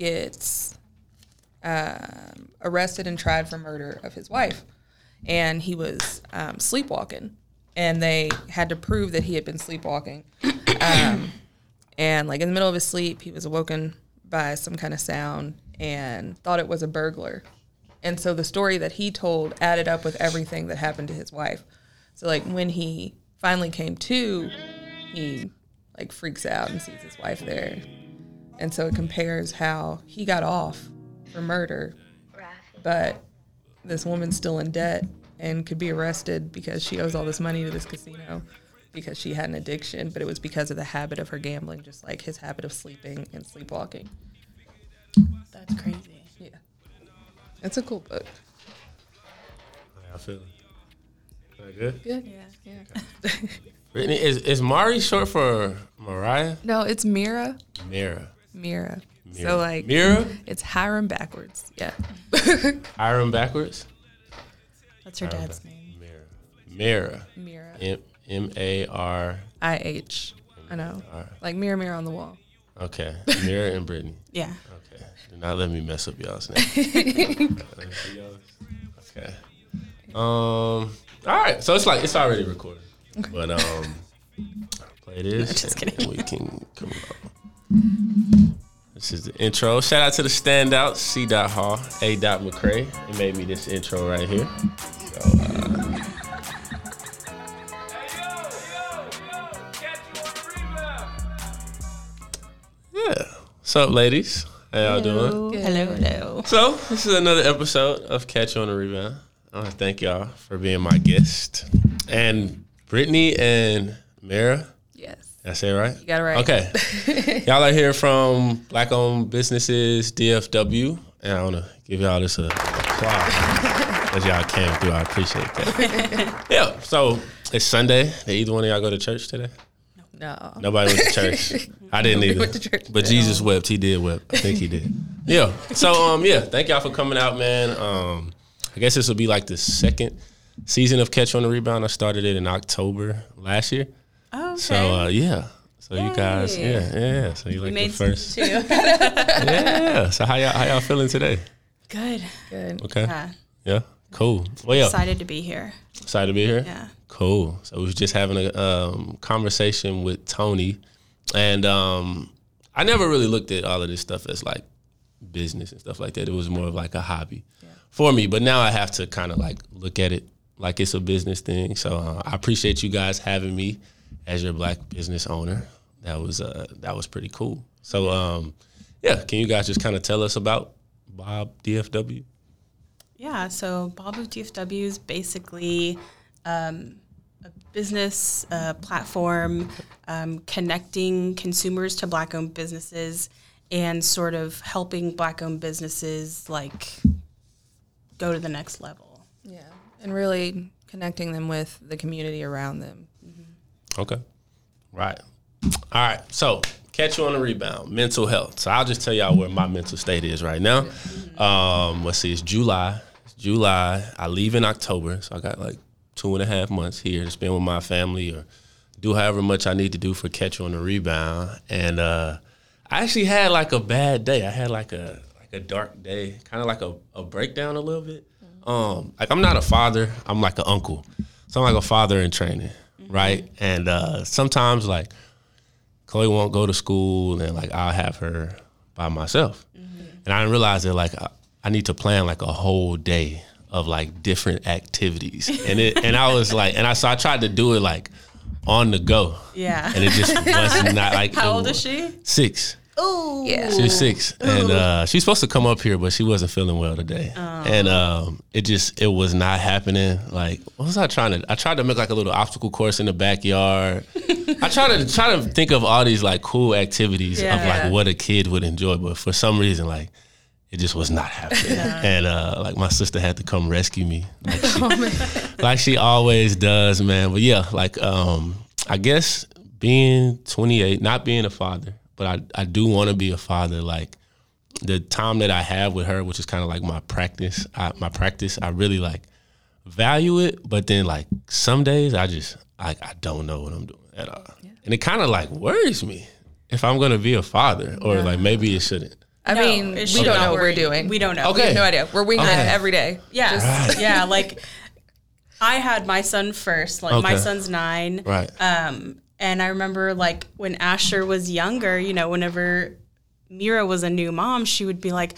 gets um, arrested and tried for murder of his wife, and he was um, sleepwalking, and they had to prove that he had been sleepwalking. Um, and like in the middle of his sleep, he was awoken by some kind of sound and thought it was a burglar. And so the story that he told added up with everything that happened to his wife. So like when he finally came to, he like freaks out and sees his wife there. And so it compares how he got off for murder, but this woman's still in debt and could be arrested because she owes all this money to this casino because she had an addiction, but it was because of the habit of her gambling, just like his habit of sleeping and sleepwalking. That's crazy. Yeah. It's a cool book. How y'all feeling? That good? Good. Yeah. Yeah. Brittany, is, is Mari short for Mariah? no, it's Mira. Mira. Mira. Mira. So like Mira? it's Hiram backwards. Yeah. Hiram backwards? That's her Hiram dad's back- name. Mira. Mira. Mira. M M A R. I H. I know. Like mirror, mirror on the wall. Okay. Mira and Brittany. Yeah. Okay. Do not let me mess up y'all's name. okay. Um. All right. So it's like it's already recorded. Okay. But um, play this. Just and kidding. We can come on. This is the intro. Shout out to the standouts, C. Dot Hall, A. Dot McCray. It made me this intro right here. So, uh, yeah. What's up, ladies? How y'all doing? Hello, hello. So, this is another episode of Catch You on the Rebound. I want to thank y'all for being my guest. And Brittany and Mara, Yes. did I say it right? You got it right. Okay. y'all are here from Black owned businesses, DFW. And I want to give y'all this a applause as y'all came through. I appreciate that. yeah. So, it's Sunday. Did either one of y'all go to church today? No. Nobody went to church. I didn't either. went to church. But Jesus wept. He did wept. I think he did. Yeah. So um yeah, thank y'all for coming out, man. Um I guess this will be like the second season of Catch on the Rebound. I started it in October last year. Oh, okay. So uh yeah. So you guys, yeah, yeah. So you like we the made first. too. Yeah. So how y'all how y'all feeling today? Good. Good. Okay. Yeah. Yeah. Cool. Well yeah. Excited to be here. Excited to be here. Yeah. Cool. So we was just having a um, conversation with Tony, and um, I never really looked at all of this stuff as like business and stuff like that. It was more of like a hobby for me. But now I have to kind of like look at it like it's a business thing. So uh, I appreciate you guys having me as your black business owner. That was uh, that was pretty cool. So um, yeah, can you guys just kind of tell us about Bob DFW? Yeah, so Bob of DFW is basically um, a business uh, platform um, connecting consumers to black owned businesses and sort of helping black owned businesses like go to the next level. Yeah. And really connecting them with the community around them. Okay. Right. All right. So catch you on the rebound. Mental health. So I'll just tell y'all where my mental state is right now. Um, let's see, it's July. It's July. I leave in October, so I got like two and a half months here to spend with my family or do however much I need to do for catch you on the rebound. And uh, I actually had like a bad day. I had like a like a dark day, kind of like a, a breakdown a little bit. Um, like I'm not a father. I'm like an uncle. So I'm like a father in training, right? And uh, sometimes like Chloe won't go to school, and like I'll have her by myself. And I didn't realize that like I, I need to plan like a whole day of like different activities, and it and I was like, and I so I tried to do it like on the go, Yeah. and it just was not like. How old is she? Six. Oh, Yeah. She was six, and uh, she's supposed to come up here, but she wasn't feeling well today, and um, it just it was not happening. Like, what was I trying to? I tried to make like a little obstacle course in the backyard. I tried to try to think of all these like cool activities of like what a kid would enjoy, but for some reason, like it just was not happening. And uh, like my sister had to come rescue me, like she, like she always does, man. But yeah, like um, I guess being 28, not being a father, but I, I do want to be a father. Like the time that I have with her, which is kind of like my practice, I, my practice, I really like value it. But then like some days I just I, I don't know what I'm doing at all, and it kind of like worries me if I'm gonna be a father or like maybe it shouldn't. I No, mean, we don't know what we're doing. We don't know. We Okay. have no idea. We're winging Okay. it every day. Yeah, yeah. Like I had my son first. Like my son's nine. Right. Um, and I remember like when Asher was younger, you know, whenever Mira was a new mom, she would be like,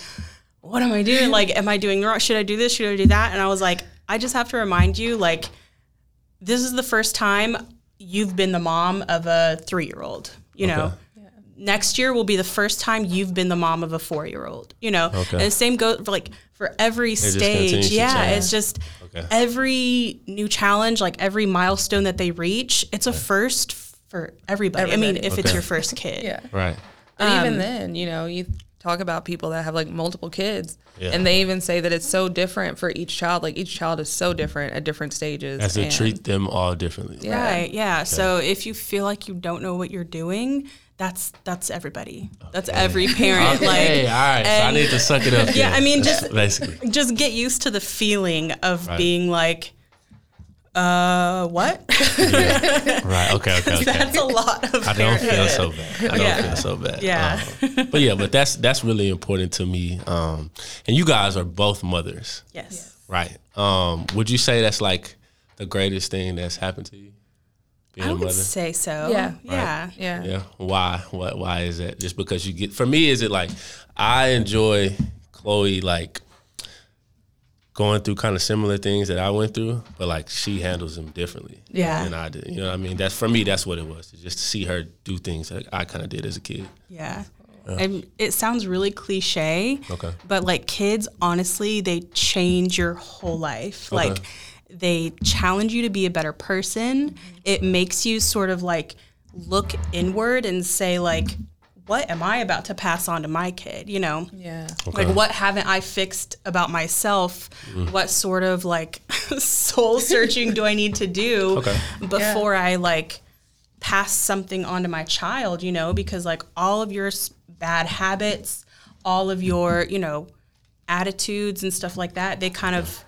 What am I doing? Like, am I doing wrong? Should I do this? Should I do that? And I was like, I just have to remind you, like, this is the first time you've been the mom of a three year old, you know? Next year will be the first time you've been the mom of a four year old, you know? Okay. And the same goes for like for every just stage. Yeah. It's just Okay. every new challenge, like every milestone that they reach, it's a first for everybody. I mean, Everybody. if it's your first kid. Yeah. Right. But Um, even then, you know, you talk about people that have like multiple kids, Yeah. and they even say that it's so different for each child. Like each child is so different at different stages. As to and- treat them all differently. Yeah. Right. Yeah. So if you feel like you don't know what you're doing, that's that's everybody. That's every parent. Okay. Like all right. So I need to suck it up. Yeah, then. I mean, just- basically. just get used to the feeling of Right. being like, uh, what? Right. Okay. Okay. Okay. that's a lot of I don't feel so bad. I don't Yeah. feel so bad. Yeah. Um, but yeah, but that's that's really important to me. Um, and you guys are both mothers, Yes. right? Um, would you say that's like the greatest thing that's happened to you? Being I a would mother. say so. Yeah. Yeah. Yeah. Yeah. Why? What? Why is that? Just because you get? For me, is it like I enjoy Chloe like going through kind of similar things that I went through, but like she handles them differently. Yeah. Than I did. You know what I mean? That's for me. That's what it was. Just to see her do things that I kind of did as a kid. Yeah. And it sounds really cliche. Okay. But like kids, honestly, they change your whole life. Okay. Like they challenge you to be a better person. It makes you sort of like look inward and say like, what am I about to pass on to my kid? You know? Yeah. Okay. Like what haven't I fixed about myself? Mm. What sort of like soul searching do I need to do Okay. before I like pass something on to my child, you know, because like all of your bad habits, all of your, you know, attitudes and stuff like that, they kind of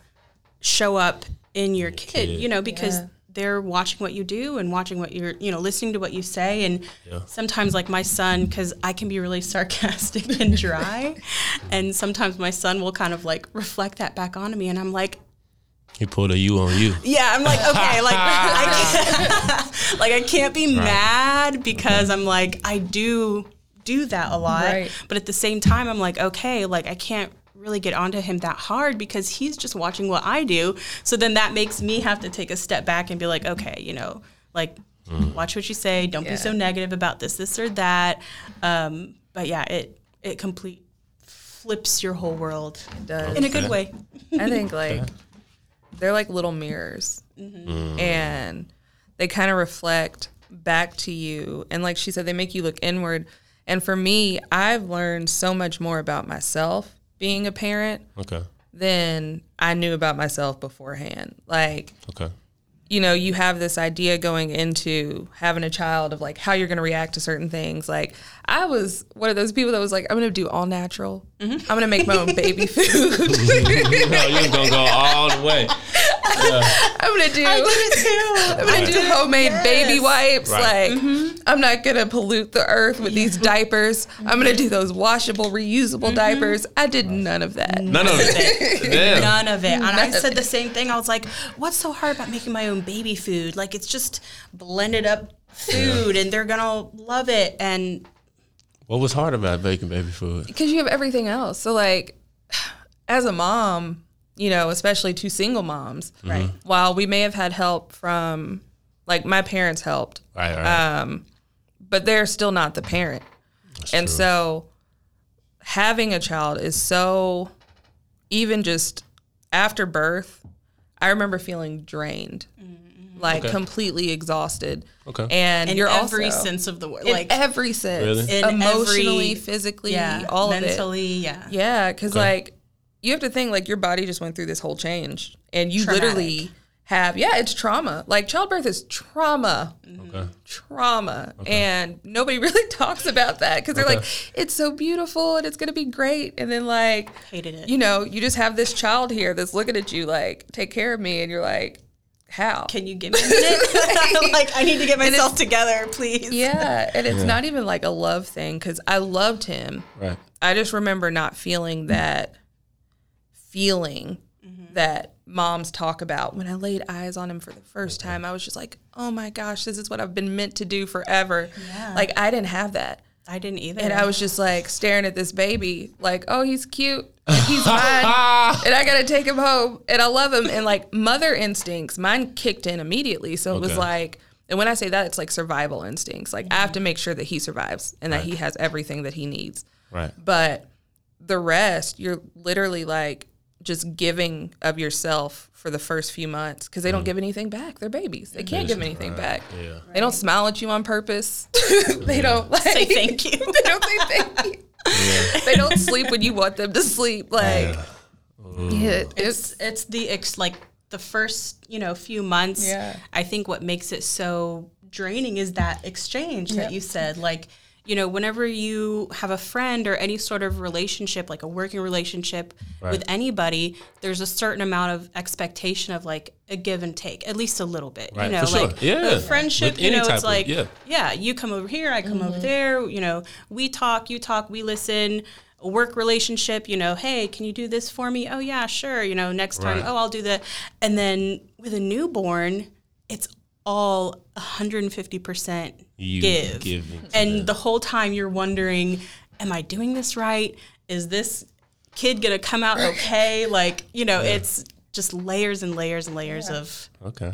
show up in your kid, kid. you know, because Yeah. They're watching what you do and watching what you're, you know, listening to what you say. And Yeah. sometimes, like my son, because I can be really sarcastic and dry, and sometimes my son will kind of like reflect that back onto me, and I'm like, He pulled a U on you. yeah, I'm like, okay, like I can't, like I can't be mad because I'm like I do do that a lot, Right. but at the same time, I'm like, okay, like I can't really get onto him that hard because he's just watching what I do. So then that makes me have to take a step back and be like, okay, you know, like mm. watch what you say. Don't Yeah. be so negative about this, this or that. Um, but yeah, it it complete flips your whole world does. in a good way. I think like they're like little mirrors, mm-hmm. mm. and they kind of reflect back to you. And like she said, they make you look inward. And for me, I've learned so much more about myself being a parent Okay. than I knew about myself beforehand. Like Okay. you know, you have this idea going into having a child of like how you're going to react to certain things. Like, I was one of those people that was like, I'm going to do all natural. Mm-hmm. I'm going to make my own baby food. no, you're gonna go all the way. I'm going to do. I'm going to do homemade baby wipes. Right. Like, mm-hmm. I'm not going to pollute the earth with these diapers. I'm going to do those washable, reusable mm-hmm. diapers. I did none of that. None of it. None of it. And I None of said the same thing. I was like, what's so hard about making my own baby food? Like, it's just blended up food and they're going to love it. And What was hard about baking baby food? because you have everything else. So like, as a mom, you know, especially two single moms, Right. While we may have had help from, like, my parents helped, Right. Right. um, but they're still not the parent, and true. so having a child is so. Even just after birth, I remember feeling drained, like Okay. completely exhausted, okay. and in you're every also sense of the word. Like, every sense, Really? In emotionally, every- physically, yeah, all of it. mentally, yeah. Yeah, because Okay. like you have to think like your body just went through this whole change, and you Traumatic. literally have yeah, it's trauma. Like childbirth is trauma, okay. trauma, and nobody really talks about that because they're Okay. like, it's so beautiful and it's gonna be great, and then like Hated it. you know, you just have this child here that's looking at you like, take care of me, and you're like, how? Can you give me a minute? like, I need to get myself together, please. yeah, and it's not even like a love thing because I loved him. Right. I just remember not feeling that feeling mm-hmm. that moms talk about. When I laid eyes on him for the first time, I was just like, oh my gosh, this is what I've been meant to do forever. Yeah. Like, I didn't have that. I didn't either. And I was just like staring at this baby, like, oh, he's cute. and He's mine. and I got to take him home. And I love him. And like mother instincts, mine kicked in immediately. So it was like, and when I say that, it's like survival instincts. Like, I have to make sure that he survives and that he has everything that he needs. Right. But the rest, you're literally like just giving of yourself for the first few months because they don't give anything back. They're babies. They can't give anything back. Yeah. They don't smile at you on purpose. they don't like Say thank you. they don't say thank you. They don't sleep when you want them to sleep. Like yeah, it's it's it's the ex like the first you know few months Yeah. i think what makes it so draining is that exchange Yep. that you said like you know whenever you have a friend or any sort of relationship like a working relationship with anybody there's a certain amount of expectation of like a give and take at least a little bit Right, you know for sure. like Yeah. a friendship With you know type it's of- like yeah. yeah, you come over here, I come over mm-hmm. there, you know, we talk, you talk, we listen. A work relationship, you know, hey, can you do this for me? Oh yeah, sure. You know, next time, Right. oh, I'll do that. And then with a newborn, it's all 150% You give. giving to And the whole time you're wondering, am I doing this right? Is this kid going to come out okay? Like, you know, it's just layers and layers and layers of Okay.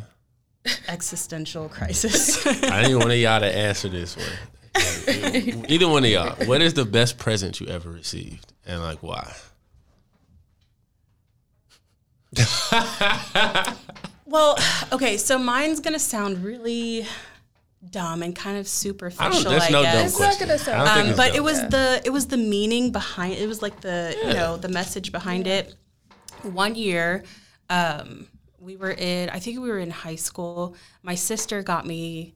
existential crisis. I need one of y'all to answer this one. Either one of y'all. What is the best present you ever received, and like why? Well, okay, so mine's gonna sound really dumb and kind of superficial. I don't. There's I no dumb guess. It's not gonna sound- I don't think Um, it's but dumb. it was the it was the meaning behind it was like the you know the message behind it. One year, um, we were in I think we were in high school. My sister got me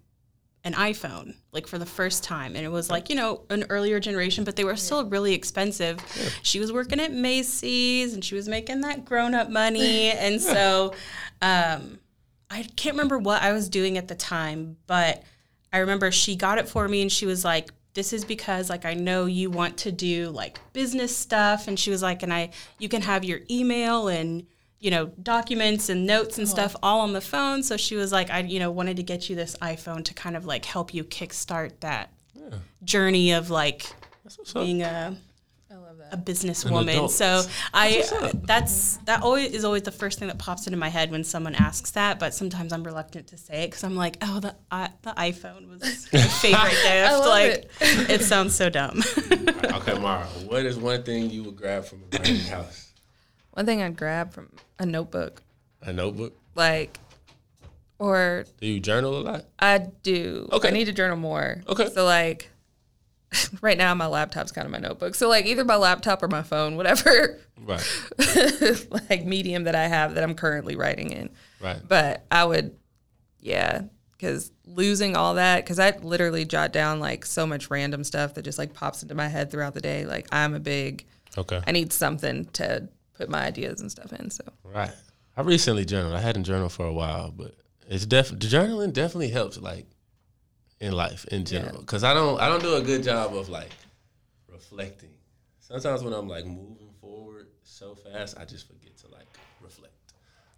an iPhone like for the first time, and it was like you know an earlier generation, but they were still really expensive. She was working at Macy's, and she was making that grown up money, and so. Um, I can't remember what I was doing at the time, but I remember she got it for me and she was like, this is because like I know you want to do like business stuff. And she was like and I you can have your email and you know documents and notes and stuff all on the phone so she was like I you know wanted to get you this iPhone to kind of like help you kickstart that journey of like being a I love that. a businesswoman. adult. So I uh, that's that always is always the first thing that pops into my head when someone asks that. But sometimes I'm reluctant to say it because I'm like, oh, the I, the iPhone was my favorite gift. love like it. sounds so dumb. Okay, Mara. What is one thing you would grab from a burning house? One thing I'd grab from a notebook, A notebook. like, or Do you journal a lot? I do. Okay. I need to journal more. Okay. So like, right now my laptop's kind of my notebook. So like either my laptop or my phone, whatever Right. like medium that I have that I'm currently writing in. Right. But I would, yeah, because losing all that, because I literally jot down like so much random stuff that just like pops into my head throughout the day. Like I'm a big, Okay. I need something to put my ideas and stuff in. So Right. I recently journaled. I hadn't journaled for a while, but it's definitely journaling definitely helps like in life in general because I don't I don't do a good job of like reflecting. Sometimes when I'm like moving forward so fast, I just forget to like reflect.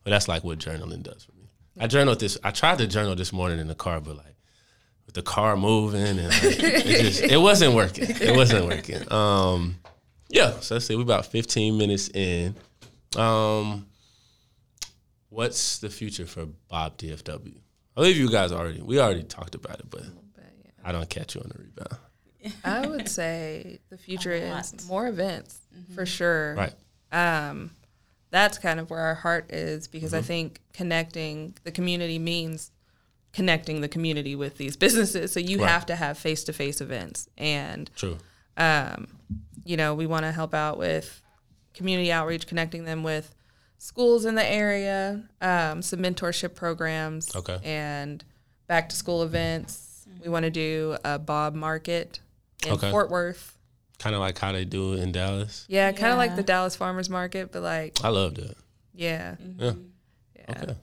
But that's like what journaling does for me. I journaled this. I tried to journal this morning in the car, but like with the car moving and like, it just it wasn't working. It wasn't working. Um, yeah. So let's see. We're about 15 minutes in. Um, what's the future for Bob DFW? I believe you guys already we already talked about it, but I don't catch you on the rebound. I would say the future is more events for sure. Right. um, that's kind of where our heart is because I think connecting the community means connecting the community with these businesses. So you Right. have to have face to face events. And, True. um, you know, we want to help out with community outreach, connecting them with schools in the area, um, some mentorship programs, Okay. and back to school events. We want to do a Bob Market in Okay. Fort Worth. Kind of like how they do it in Dallas. Yeah, kind of like the Dallas Farmers Market, but like, I love that. yeah, Yeah. yeah. Okay.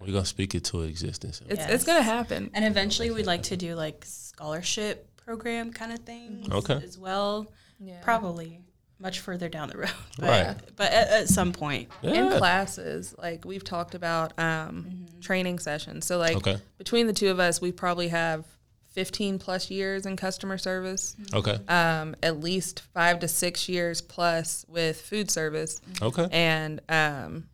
We're gonna speak it to existence. It's Yes. it's gonna happen. and eventually, we'd like to do like scholarship program kind of things. Okay. As well, Yeah. probably. much further down the road. But, Right. But at, at some point. in classes like we've talked about um, training sessions so like Okay. between the two of us we probably have 15 plus years in customer service Okay. um, at least five to six years plus with food service Okay. and um,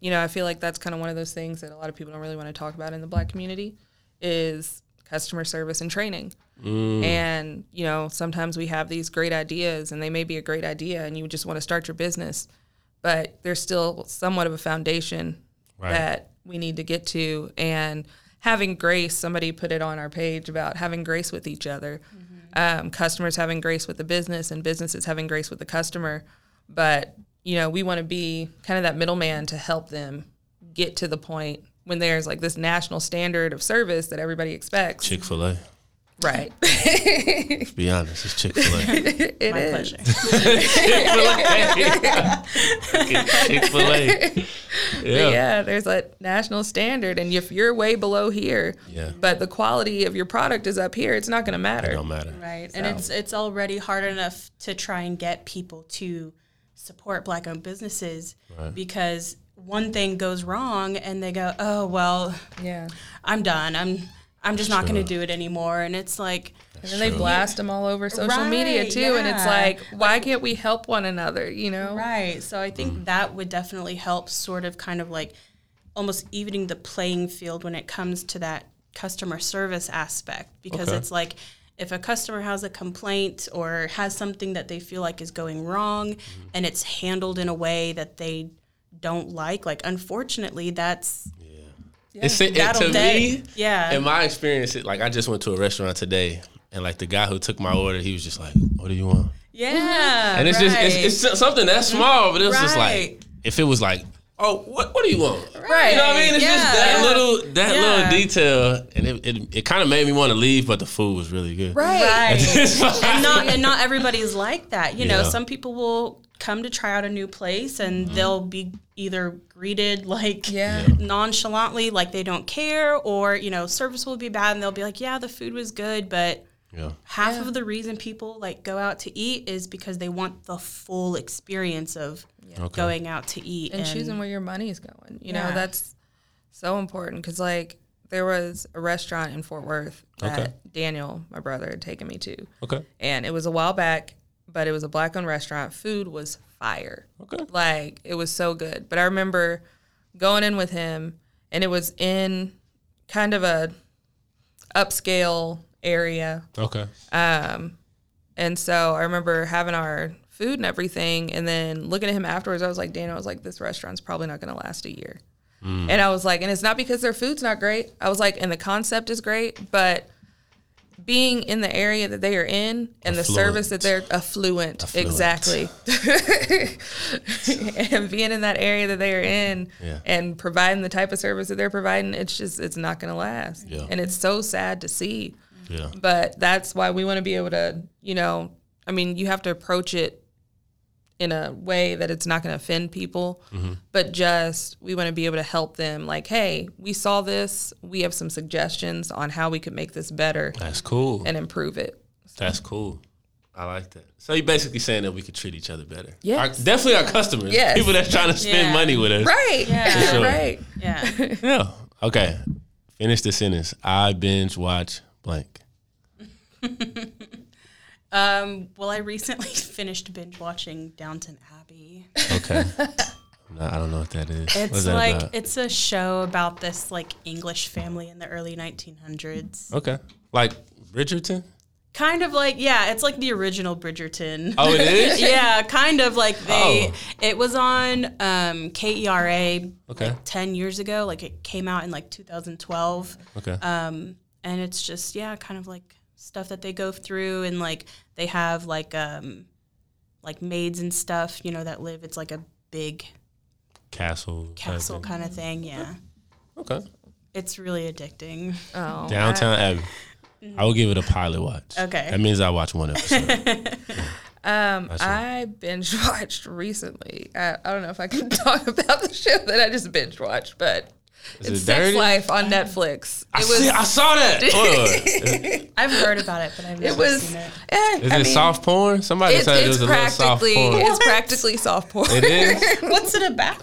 you know i feel like that's kind of one of those things that a lot of people don't really want to talk about in the black community is customer service and training and you know sometimes we have these great ideas and they may be a great idea and you just want to start your business but there's still somewhat of a foundation Right. that we need to get to. And having grace somebody put it on our page about having grace with each other. Um, customers having grace with the business and businesses having grace with the customer. But you know we want to be kind of that middleman to help them get to the point when there's like this national standard of service that everybody expects. Chick Fil A. right Let's Be honest, it's Chick Fil A. It My is. pleasure. Chick Fil A. But Yeah. yeah, there's a national standard, and if you're way below here, Yeah. but the quality of your product is up here, it's not going to It matter. don't matter. Right. And it's it's already hard enough to try and get people to support black owned businesses because one thing goes wrong and they go, "Oh, well, Yeah, I'm done. I'm I'm just not going to do it anymore." And it's like and then they blast them all over social media Right, too, and it's like, why can't we help one another? You know? Right. So I think mm. that would definitely help sort of kind of like almost evening the playing field when it comes to that customer service aspect because Okay. it's like if a customer has a complaint or has something that they feel like is going wrong mm. and it's handled in a way that they don't like like unfortunately that's It's it, that'll to that- me. yeah In my experience, it, like I just went to a restaurant today, and like the guy who took my order, he was just like, "What do you want?" yeah And it's just it's, it's something that's small, but it's just like if it was like, "Oh, what what do you want?" Right. You know what I mean? It's just that Yeah. little that Yeah. little detail, and it it, it kind of made me want to leave, but the food was really good. Right. It's fine. and not and not everybody's like that. You know, some people will come to try out a new place and Mm-hmm. they'll be either greeted like Yeah. nonchalantly, like they don't care, or you know, service will be bad and they'll be like, "Yeah, the food was good," but Yeah. half of the reason people like go out to eat is because they want the full experience of Okay. going out to eat and, choosing where your money is going. You know, that's so important because, like, there was a restaurant in Fort Worth that Okay. Daniel, my brother, had taken me to. Okay. And it was a while back, but it was a black owned restaurant. Food was fire. Okay. Like, it was so good. But I remember going in with him, and it was in kind of a upscale area. Okay. Um, and so I remember having our food and everything, and then looking at him afterwards. I was like, Daniel, I was like, this restaurant's probably not going to last a year. Mm. And I was like, and it's not because their food's not great. I was like, and the concept is great, but being in the area that they are in and the service that they're affluent, Affluent. exactly, and being in that area that they are in Yeah. and providing the type of service that they're providing, it's just it's not going to last. Yeah. And it's so sad to see Yeah. but that's why we want to be able to you know i mean you have to approach it in a way that it's not going to offend people mm-hmm. but just we want to be able to help them like hey we saw this we have some suggestions on how we could make this better That's cool. and improve it That's cool. I like that. So you're basically saying that we could treat each other better. Yes. Our- definitely our customers. Yes. People that's trying to spend Yeah. money with us. right Yeah. For sure. right yeah. Yeah. Okay. Finish the sentence. I binge watch blank. Um, well, I recently finished binge watching Downton Abbey. Okay. no, I don't know what that is. It's that like about? it's a show about this like English family in the early 1900s. Okay. Like Bridgerton? Kind of like yeah, it's like the original Bridgerton. Oh, it is? yeah, kind of like they. Oh. It was on um, KERA Okay. like ten years ago. Like it came out in like 2012, Okay. um, and it's just yeah, kind of like stuff that they go through, and like they have like um, like maids and stuff, you know, that live. It's like a big Castle. castle kind of thing. Yeah, Okay. it's really addicting. oh Downton Abbey. I will give it a pilot watch. Okay. That means I watch one episode. um That's it. i binge watched recently I, I don't know if i can talk about the show that i just binge watched but Is It's it Sex dirty? Life on Netflix. I, It was. see, I saw that. I've heard about it, but I've never it was. seen it. eh, Is I it mean, soft porn? Somebody It's, said it was a little soft practically porn. it's practically soft porn. It is. What's it about?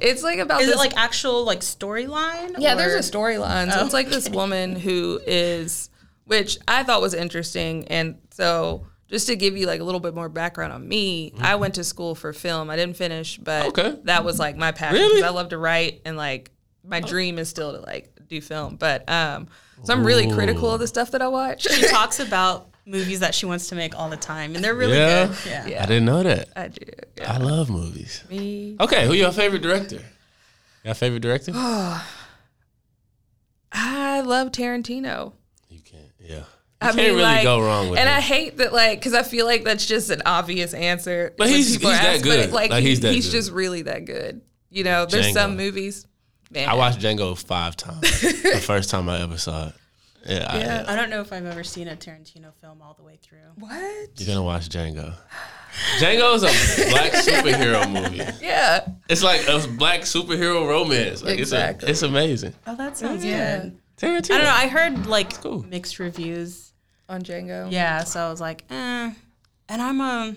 It's like about Is this it like actual like storyline? Yeah, or- there's a storyline. So Oh. it's like this woman who is, which I thought was interesting. And so just to give you like a little bit more background on me, I went to school for film. I didn't finish, but Okay. that was like my passion. Really? 'cause I love to write and like my dream is still to like do film. But um, so I'm really critical of the stuff that I watch. She talks about movies that she wants to make all the time, and they're really Yeah? good. Yeah. Yeah. I didn't know that. I do. Yeah. I love movies. Me. Okay, who your favorite director? Your favorite director? I love Tarantino. you can't. Yeah. You I can't mean, really like, go wrong with and him. I hate that, like, because I feel like that's just an obvious answer. But he's- he's are that good. But like, Like, he- he's that he's good. just really that good. You know, there's Django. some movies. Man, I watched Django five times. the first time I ever saw it. Yeah, I- Yeah. I don't know if I've ever seen a Tarantino film all the way through. What? you're gonna watch Django. Django is a black superhero movie. Yeah. It's like a black superhero romance. Like Exactly. it's, a, it's amazing. Oh, that sounds Yeah. good. Tarantino. I don't know. I heard like cool. mixed reviews. On Django. Yeah, so I was like, eh. And I'm a,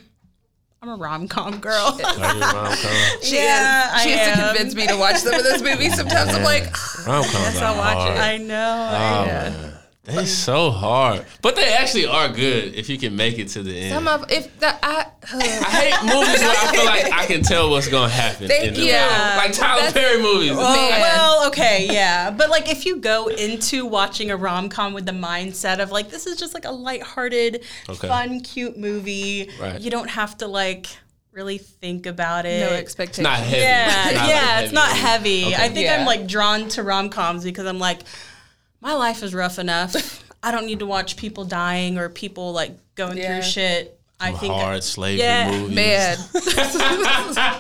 I'm a rom com girl. Are you? She Yeah, is. She I has to convince me to watch some of those movies. Sometimes I'm like, Rom-coms are I'll watch hard. it. I know. Um, oh, man. They so hard, but they actually are good if you can make it to the end. some of if the I. I hate movies where I feel like I can tell what's gonna happen. Thank in the you. movie. like Tyler That's- Perry movies. Oh, well, okay, yeah. But like if you go into watching a rom com with the mindset of like this is just like a lighthearted, Okay. fun, cute movie, Right. you don't have to like really think about it. no it's expectation. not heavy. Yeah, It's not yeah, like it's not heavy. Okay. I think Yeah. I'm like drawn to rom coms because I'm like, my life is rough enough. I don't need to watch people dying or people like going Yeah. through shit. I think hard slavery Yeah. movies. Man,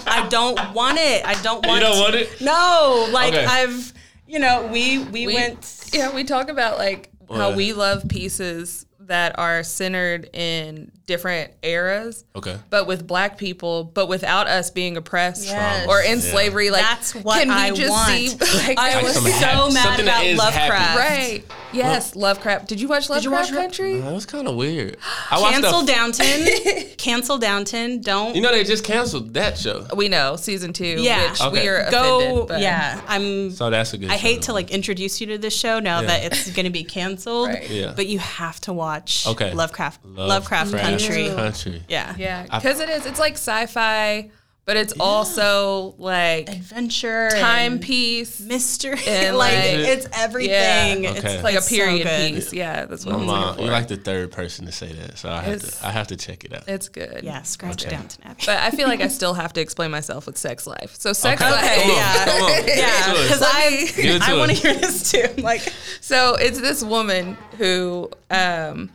I don't want it. I don't want. You don't want it? No, like Okay. I've, you know, we we, we went. Yeah, we talk about like how we love pieces that are centered in different eras. Okay. but with black people, but without us being oppressed Yes. or in Yeah. slavery. Like That's what can we I just want. see? Like, I Like was so happy- mad something about Lovecraft. happy. right? Yes, Lovecraft. Did you watch Lovecraft you watch Country? It was kind of weird. I watched Cancel the, Downton. Cancel Downton. Don't. You know they just canceled that show, we know season two. Yeah. which Okay. we are go. offended. But yeah, I'm. so that's a good. I show hate to to like introduce you to this show now Yeah. that it's going to be canceled. Right. Yeah. But you have to watch. Okay. Lovecraft. Love Lovecraft Craft Country. Country. Yeah. yeah, because it is. It's like sci-fi, but it's also like Adventure. and timepiece. mystery. and, like, like- it's everything. Yeah. It's Okay. It's like a it's so period good. piece. Yeah, that's what My I'm mom, you're like the third person to say that, so I have It's- to. I have to check it out. it's good. Yeah, scratch Okay. Downton Abbey. But I feel like I still have to explain myself with sex life. So sex Okay. life. Come on, yeah. come on. yeah, Give it to us. because I Give it to I want to hear this too. Like, So it's this woman who um,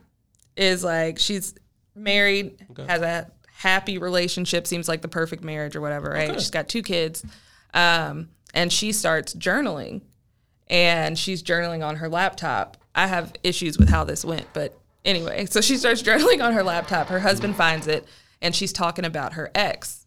is like she's married, has a happy relationship, seems like the perfect marriage or whatever, right? She's got two kids, um, and she starts journaling, and she's journaling on her laptop. I have issues with how this went, but anyway, so she starts journaling on her laptop. Her husband finds it, and she's talking about her ex,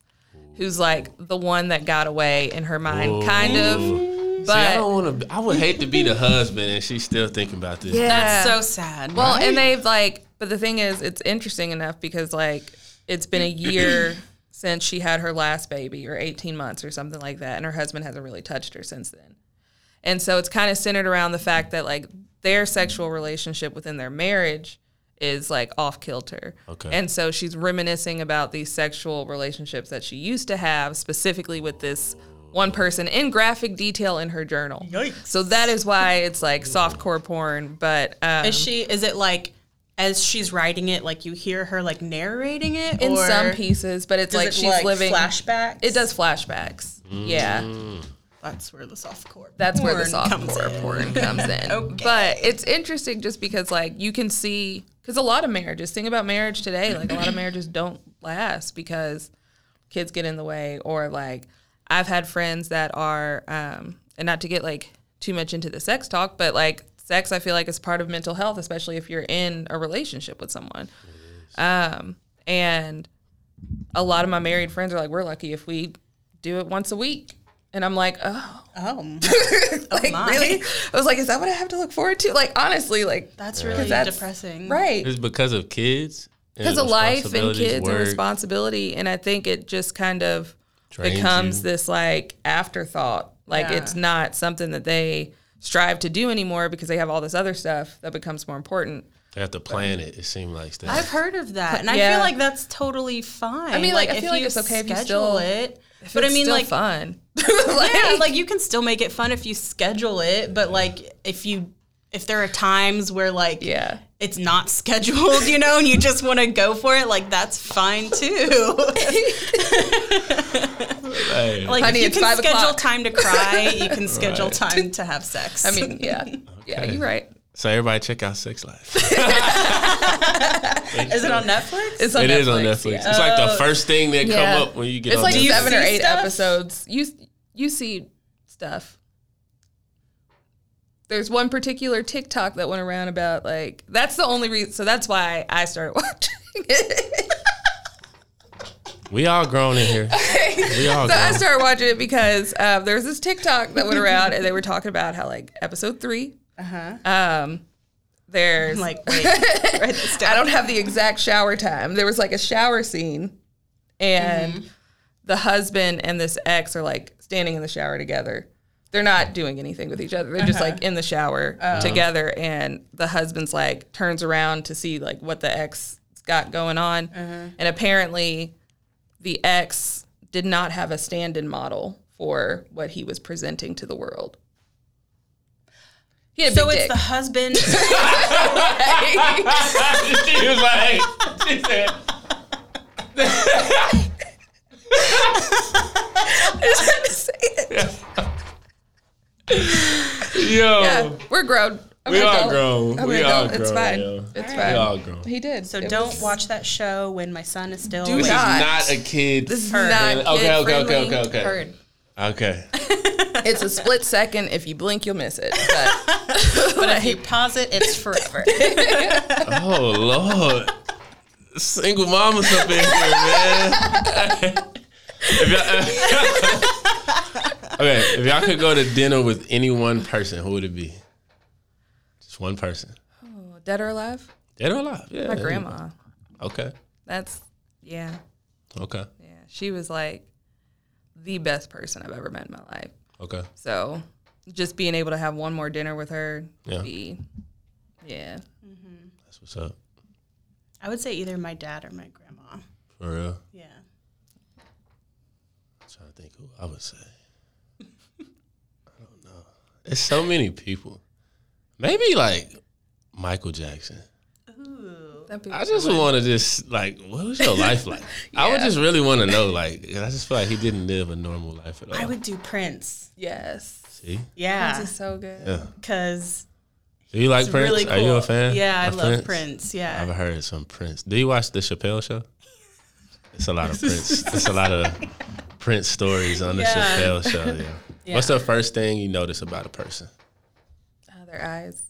who's like the one that got away in her mind, kind of. See, But I don't want to. I would hate to be the husband, and she's still thinking about this. Yeah. that's so sad. Well, and they've like, but the thing is, it's interesting enough because like it's been a year since she had her last baby, or eighteen months, or something like that, and her husband hasn't really touched her since then. And so it's kind of centered around the fact that like their sexual relationship within their marriage is like off kilter. Okay. And so she's reminiscing about these sexual relationships that she used to have, specifically with this one person in graphic detail in her journal. Yikes. So that is why it's like softcore porn, but um, is she? Is it like as she's writing it, like you hear her like narrating it, in or some pieces, but it's does like it, she's like, living flashbacks? It does flashbacks. Yeah. That's where the soft softcore. That's where the porn soft comes core in. porn comes in. Okay. But it's interesting just because like you can see because a lot of marriages, think about marriage today, like a lot of marriages don't last because kids get in the way or like I've had friends that are um and not to get like too much into the sex talk, but like sex I feel like is part of mental health, especially if you're in a relationship with someone. Um and a lot of my married friends are like, we're lucky if we do it once a week. And I'm like, oh, Oh, like my. really? I was like, is that what I have to look forward to? Like honestly, like that's really that's- depressing. right. It's because of kids. Because of life and responsibilities, kids and responsibility. And I think it just kind of drains becomes you. this like afterthought. Like Yeah. it's not something that they strive to do anymore because they have all this other stuff that becomes more important. They have to plan it. It seems like that. I've heard of that, and I feel like that's totally fine. I mean, like, I if feel like you it's okay if you schedule still- it. If But I mean, still like, fun. yeah, like you can still make it fun if you schedule it. But like, if you if there are times where like yeah. it's not scheduled, you know, and you just want to go for it, like that's fine too. Hey. like Honey, if you it's can five schedule o'clock. time to cry, you can schedule Right. time to have sex. I mean, yeah. Yeah, you're right. so everybody check out Sex Life. is it on Netflix? It's on It Netflix. is on Netflix. yeah. It's like the oh. first thing that Yeah. come up when you get It's on like Netflix. seven or eight episodes. You you see stuff. There's one particular TikTok that went around about like that's the only reason. So that's why I started watching it. We all grown in here. We all so I started watching it because uh, there was this TikTok that went around and they were talking about how like episode three. Uh huh. Um, there's I'm like, wait, write this down. I don't have the exact shower time. There was like a shower scene, and the husband and this ex are like standing in the shower together. They're not doing anything with each other. They're just like uh-huh. in the shower oh. together, and the husband's like turns around to see like what the ex got going on, uh-huh. and apparently, the ex did not have a stand-in model for what he was presenting to the world. He had a So big it's dick. the husband. she was like, she said, I just had to say it. yo. Yeah, we're grown. I'm We an are adult. grown. I'm We an are adult. It's fine. yo. It's We fine. We all grown. He did. So It don't was- watch that show when my son is still Do awake. not. Not a kid. This is Heard. not Okay, okay, okay, kid-friendly. okay, okay. Heard. Okay. It's a split second. If you blink, you'll miss it. But But if you pause it, it's forever. Oh Lord. Single mamas up in here, man. if y'all, okay, if y'all could go to dinner with any one person, who would it be? Just one person. Oh, dead or alive? Dead or alive? Yeah. My grandma. Okay. That's yeah, Okay. yeah. She was like the best person I've ever met in my life. Okay. So just being able to have one more dinner with her, would Yeah. be yeah. Mm-hmm. That's what's up. I would say either my dad or my grandma. For real. Yeah. I'm trying to think who I would say. I don't know. It's so many people. Maybe like Michael Jackson. Ooh. That'd I just want to just like, what was your life like? I would just really want to know. Like, I just feel like he didn't live a normal life at all. I would do Prince. yes. see. Yeah. Prince is so good. Yeah. Because Do you like it's Prince? really cool. Are you a fan? Yeah, I of love Prince. Yeah. I've heard some Prince. Do you watch the Chappelle show? It's a lot of Prince. It's a lot of Prince stories on the Yeah. Chappelle show. Yeah. Yeah. What's the first thing you notice about a person? Uh, their eyes.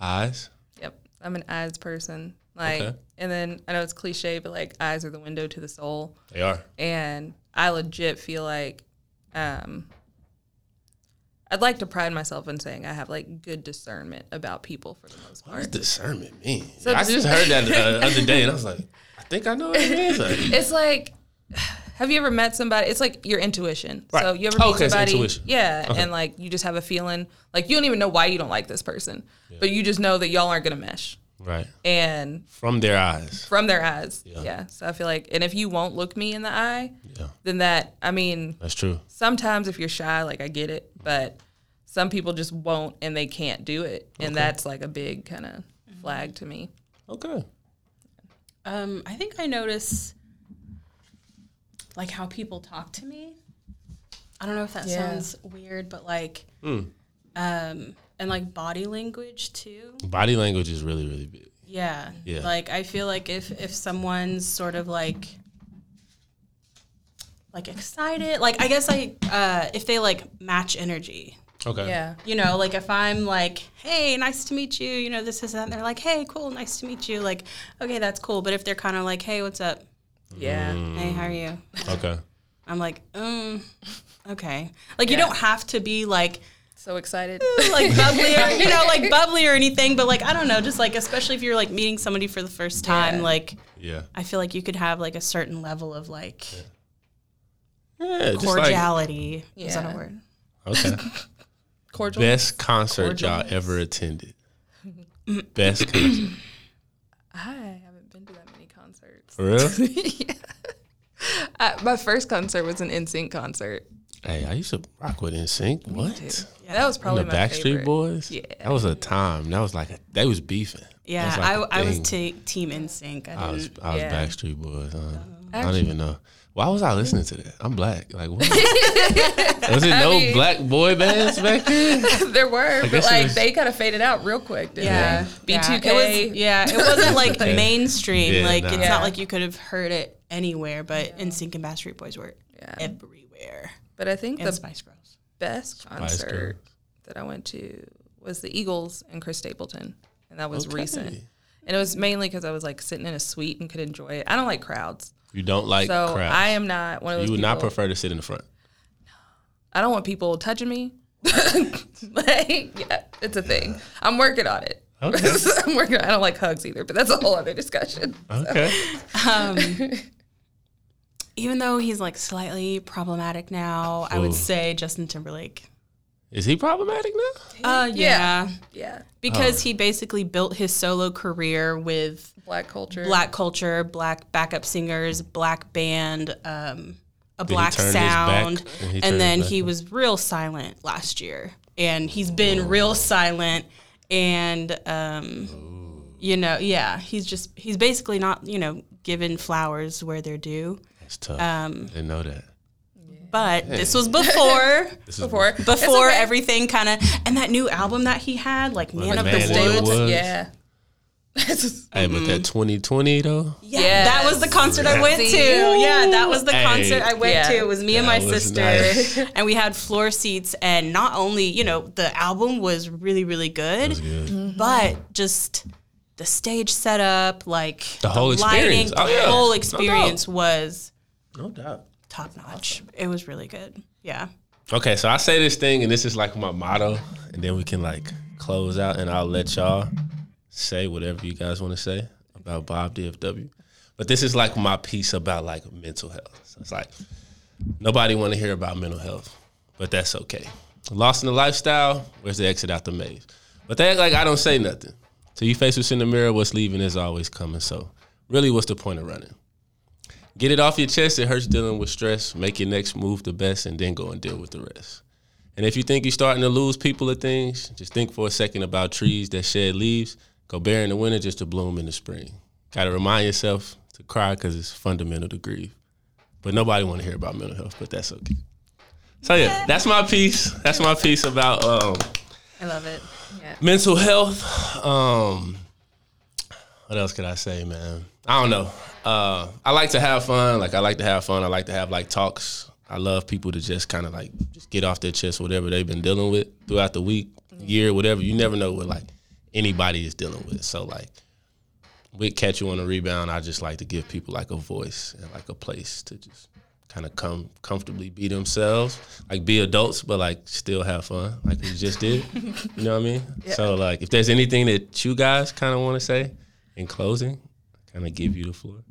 Eyes. Yep. I'm an eyes person. Like, Okay. and then I know it's cliche, but like eyes are the window to the soul. They are. And I legit feel like, um, I'd like to pride myself in saying I have like good discernment about people for the most part. What does discernment mean? So I just heard that the other day, and I was like, I think I know what it means. Like, It's like, have you ever met somebody? It's like your intuition. So Right. you ever meet Okay, it's somebody, intuition. yeah, Okay. and like you just have a feeling, like you don't even know why you don't like this person, but you just know that y'all aren't gonna mesh. right. And From their eyes. from their eyes. Yeah. Yeah. So I feel like, and if you won't look me in the eye, Yeah. then that, I mean, That's true. sometimes if you're shy, like I get it, but some people just won't and they can't do it. And that's like a big kind of flag to me. Okay. Um, I think I notice like how people talk to me. I don't know if that Yeah. sounds weird, but like Mm. um and like body language too. Body language is really, really big. Yeah. Yeah. Like I feel like if if someone's sort of like like excited, like I guess I uh if they like match energy. Okay. Yeah. You know, like if I'm like, hey, nice to meet you, you know, this is that, and they're like, hey, cool, nice to meet you. Like, okay, that's cool. But if they're kind of like, hey, what's up? Yeah. Mm. Hey, how are you? Okay. I'm like, um, okay. Like you don't have to be like So excited. like bubbly or you know like bubbly or anything, but like I don't know, just like especially if you're like meeting somebody for the first time, Yeah. like Yeah. I feel like you could have like a certain level of like Yeah, just like cordiality. Is that a word? okay. Cordial. Best concert y'all ever attended. Best concert. I haven't been to that many concerts. For real? yeah. Uh, my first concert was an NSYNC concert. Hey, I used to rock with NSYNC. What? too. That was And probably the my Backstreet favorite. Boys? Yeah. That was a time. That was like a, they was beefing. Yeah, was like I, I was t- team NSYNC. I I was. I was Yeah. Backstreet Boys. Uh, I don't even know. Why was I listening to that? I'm black. Like what? was it no mean- black boy bands back then? there were, but like was- they kind of faded out real quick. Didn't Yeah, they? yeah. B2K. It was, yeah, it wasn't like Okay. mainstream. Yeah, like nah. it's Yeah. not like you could have heard it anywhere. But in NSYNC and Backstreet Boys were Yeah. everywhere. But I think And the Spice Girls. best Girls. concert that I went to was the Eagles and Chris Stapleton, and that was Okay. recent. And it was mainly because I was like sitting in a suite and could enjoy it. I don't like crowds, You don't like crap. so crowds. I am not one of those. you would not prefer to sit in the front. No, I don't want people touching me. like, yeah, it's a thing. I'm working on it. Okay. I'm working. I don't like hugs either, but that's a whole other discussion. Okay. Um, even though he's like slightly problematic now, I would say Justin Timberlake. Is he problematic now? Uh, yeah, Yeah, because Oh. he basically built his solo career with black culture. black culture, black backup singers, black band, um, a Did black sound, back? And and then he was real silent last year, and he's been real silent, and um, you know, yeah, he's just he's basically not you know given flowers where they're due. That's tough. Um, Didn't know that. But this was before This is before before okay. everything kind of and that new album that he had, like Man like of Man the in Woods. Woods. Yeah. Hey, but that mm-hmm. 2020 though. Yeah, Yes. that was the concert I went to. Yeah, that was the Hey. concert I went Yeah. to. It was me and my sister, nice. and we had floor seats. And not only, you know, the album was really, really good, It was good. Mm-hmm. but just the stage setup, like The whole experience. lighting, Oh, the yeah. whole No experience was No doubt. Top notch. It was really good. Yeah. Okay, so I say this thing, and this is like my motto, and then we can like close out, and I'll let y'all say whatever you guys want to say about Bob DFW. But this is like my piece about like mental health. So it's like nobody want to hear about mental health, but that's okay. Lost in the lifestyle, where's the exit out the maze? But they act like I don't say nothing. So you face what's in the mirror, what's leaving is always coming. So really, what's the point of running? Get it off your chest. It hurts dealing with stress. Make your next move the best, and then go and deal with the rest. And if you think you're starting to lose people or things, just think for a second about trees that shed leaves, go bare in the winter just to bloom in the spring. Got to remind yourself to cry because it's fundamental to grieve. But nobody want to hear about mental health, but that's okay. So yeah, that's my piece. That's my piece about um, I love it. Yeah. mental health. Um, what else could I say, man? I don't know. Uh, I like to have fun. Like I like to have fun. I like to have like talks. I love people to just kind of like just get off their chest whatever they've been dealing with throughout the week, year, whatever. You never know what like anybody is dealing with. So like with catch you on a rebound, I just like to give people like a voice and like a place to just kind of come comfortably be themselves, like be adults, but like still have fun, like we just did. you know what I mean? So like, if there's anything that you guys kind of want to say in closing, kind of give you the floor.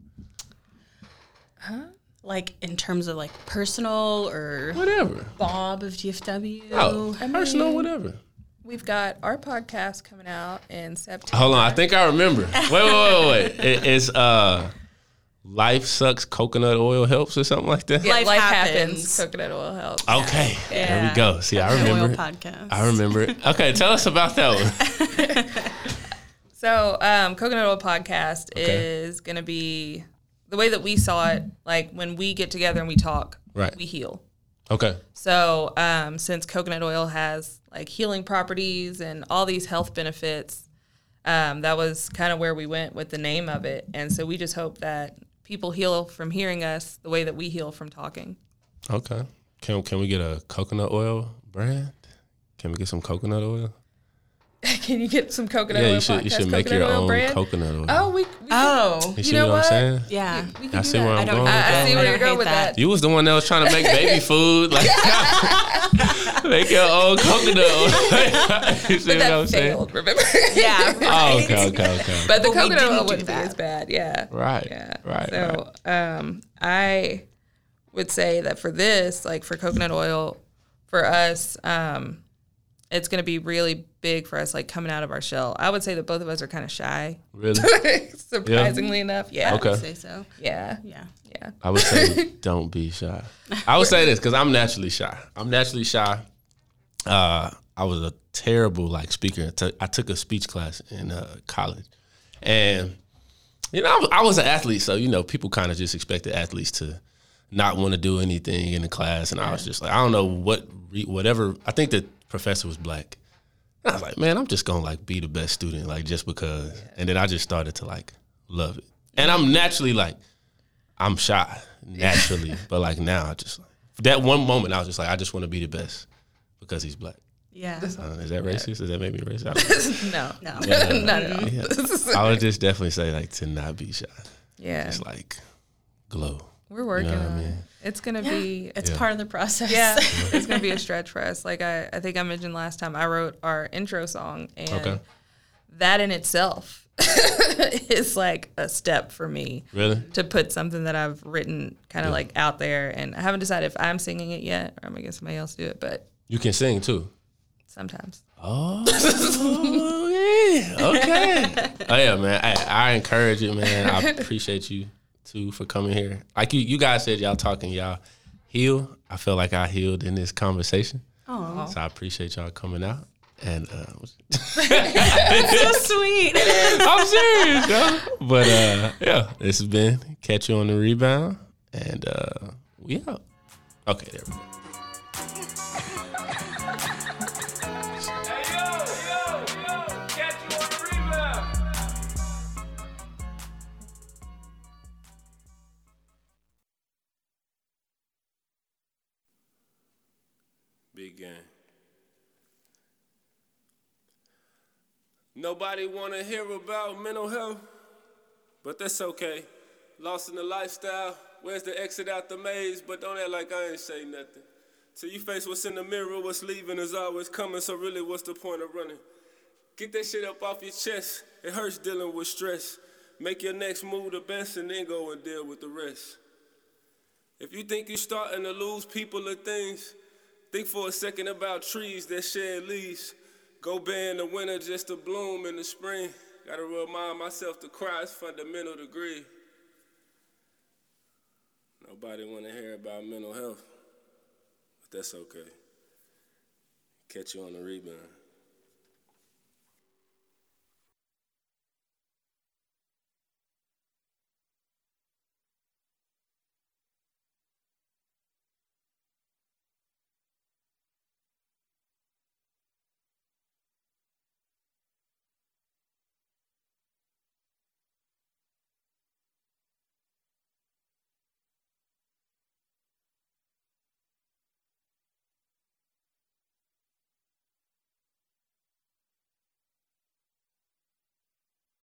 Huh? Like in terms of like personal or Whatever. Bob of DFW. Oh, personal, whatever. We've got our podcast coming out in September. Hold on, I think I remember. Wait, wait, wait, wait. It, it's uh, life sucks. Coconut oil helps or something like that. Yeah, Life life, happens. happens. Coconut oil helps. Okay, there we go. See, I Oil remember. it. podcast. I remember it. Okay, tell us about that one. So, um, Coconut Oil Podcast Okay. is going to be the way that we saw it. Like when we get together and we talk, Right. we heal. Okay. So, um, since coconut oil has like healing properties and all these health benefits, um, that was kind of where we went with the name of it. And so we just hope that people heal from hearing us the way that we heal from talking. Okay. Can you get some coconut Yeah, oil? you should you should make your oil own brand? coconut oil. Oh, we. we Oh, you see know what, what? I'm saying? yeah. we can I see that. where I I'm going. I, I see where you're going with that. that. You was the one that was trying to make baby food, like make your own coconut oil. you see But what I'm that saying? Remember? Yeah. Oh, okay, okay, okay. But the But we coconut oil do wouldn't be as bad. Yeah. Right, Yeah. right, So um, I would say that for this, like for coconut oil, for us, um, it's going to be really big for us, like coming out of our shell. I would say that both of us are kind of shy, Really? surprisingly enough. Yeah. Okay. I'd say so. Yeah. Yeah. Yeah. I would say don't be shy. I would say this because I'm naturally shy. I'm naturally shy. Uh, I was a terrible like speaker. I took- I took a speech class in uh, college, and you know I was, I was an athlete, so you know people kind of just expected athletes to not want to do anything in the class, and I was just like, I don't know what re- whatever. I think the professor was black. And I was like, man, I'm just gonna like be the best student, like just because. And then I just started to like love it, and I'm naturally like. I'm shy naturally, but like now, I just that one moment I was just like, I just want to be the best because he's black. Yeah. Uh, is that racist? Does that make me racist? I don't know. No. No. Not at all. Yeah. I would just definitely say like to not be shy. Yeah. Just like glow. We're working what I on mean? it. It's going to be It's Yeah. part of the process. yeah, it's gonna be a stretch for us. Like I, I think I mentioned last time, I wrote our intro song, and Okay. that in itself is like a step for me Really? to put something that I've written kind of like out there. And I haven't decided if I'm singing it yet, or I'm gonna get somebody else to do it. But You can sing too. sometimes, Oh, yeah. Okay. oh yeah, man. I, I encourage it, man. I appreciate you too for coming here. Like you, you guys said, y'all talking, y'all heal. I feel like I healed in this conversation. Oh, So I appreciate y'all coming out. And uh, so sweet. I'm serious, yo. But uh, yeah, this has been Catch You on the Rebound. And uh, we out. Okay, there we go. Nobody want to hear about mental health, but that's okay. Lost in the lifestyle, where's the exit out the maze? But don't act like I ain't say nothing. Till you face what's in the mirror, what's leaving is always coming. So really, what's the point of running? Get that shit up off your chest. It hurts dealing with stress. Make your next move the best, and then go and deal with the rest. If you think you're starting to lose people or things, think for a second about trees that shed leaves. Go in the winter just to bloom in the spring. Gotta remind myself to cry is fundamental to grieve. Nobody wanna hear about mental health, but that's okay. Catch you on the rebound.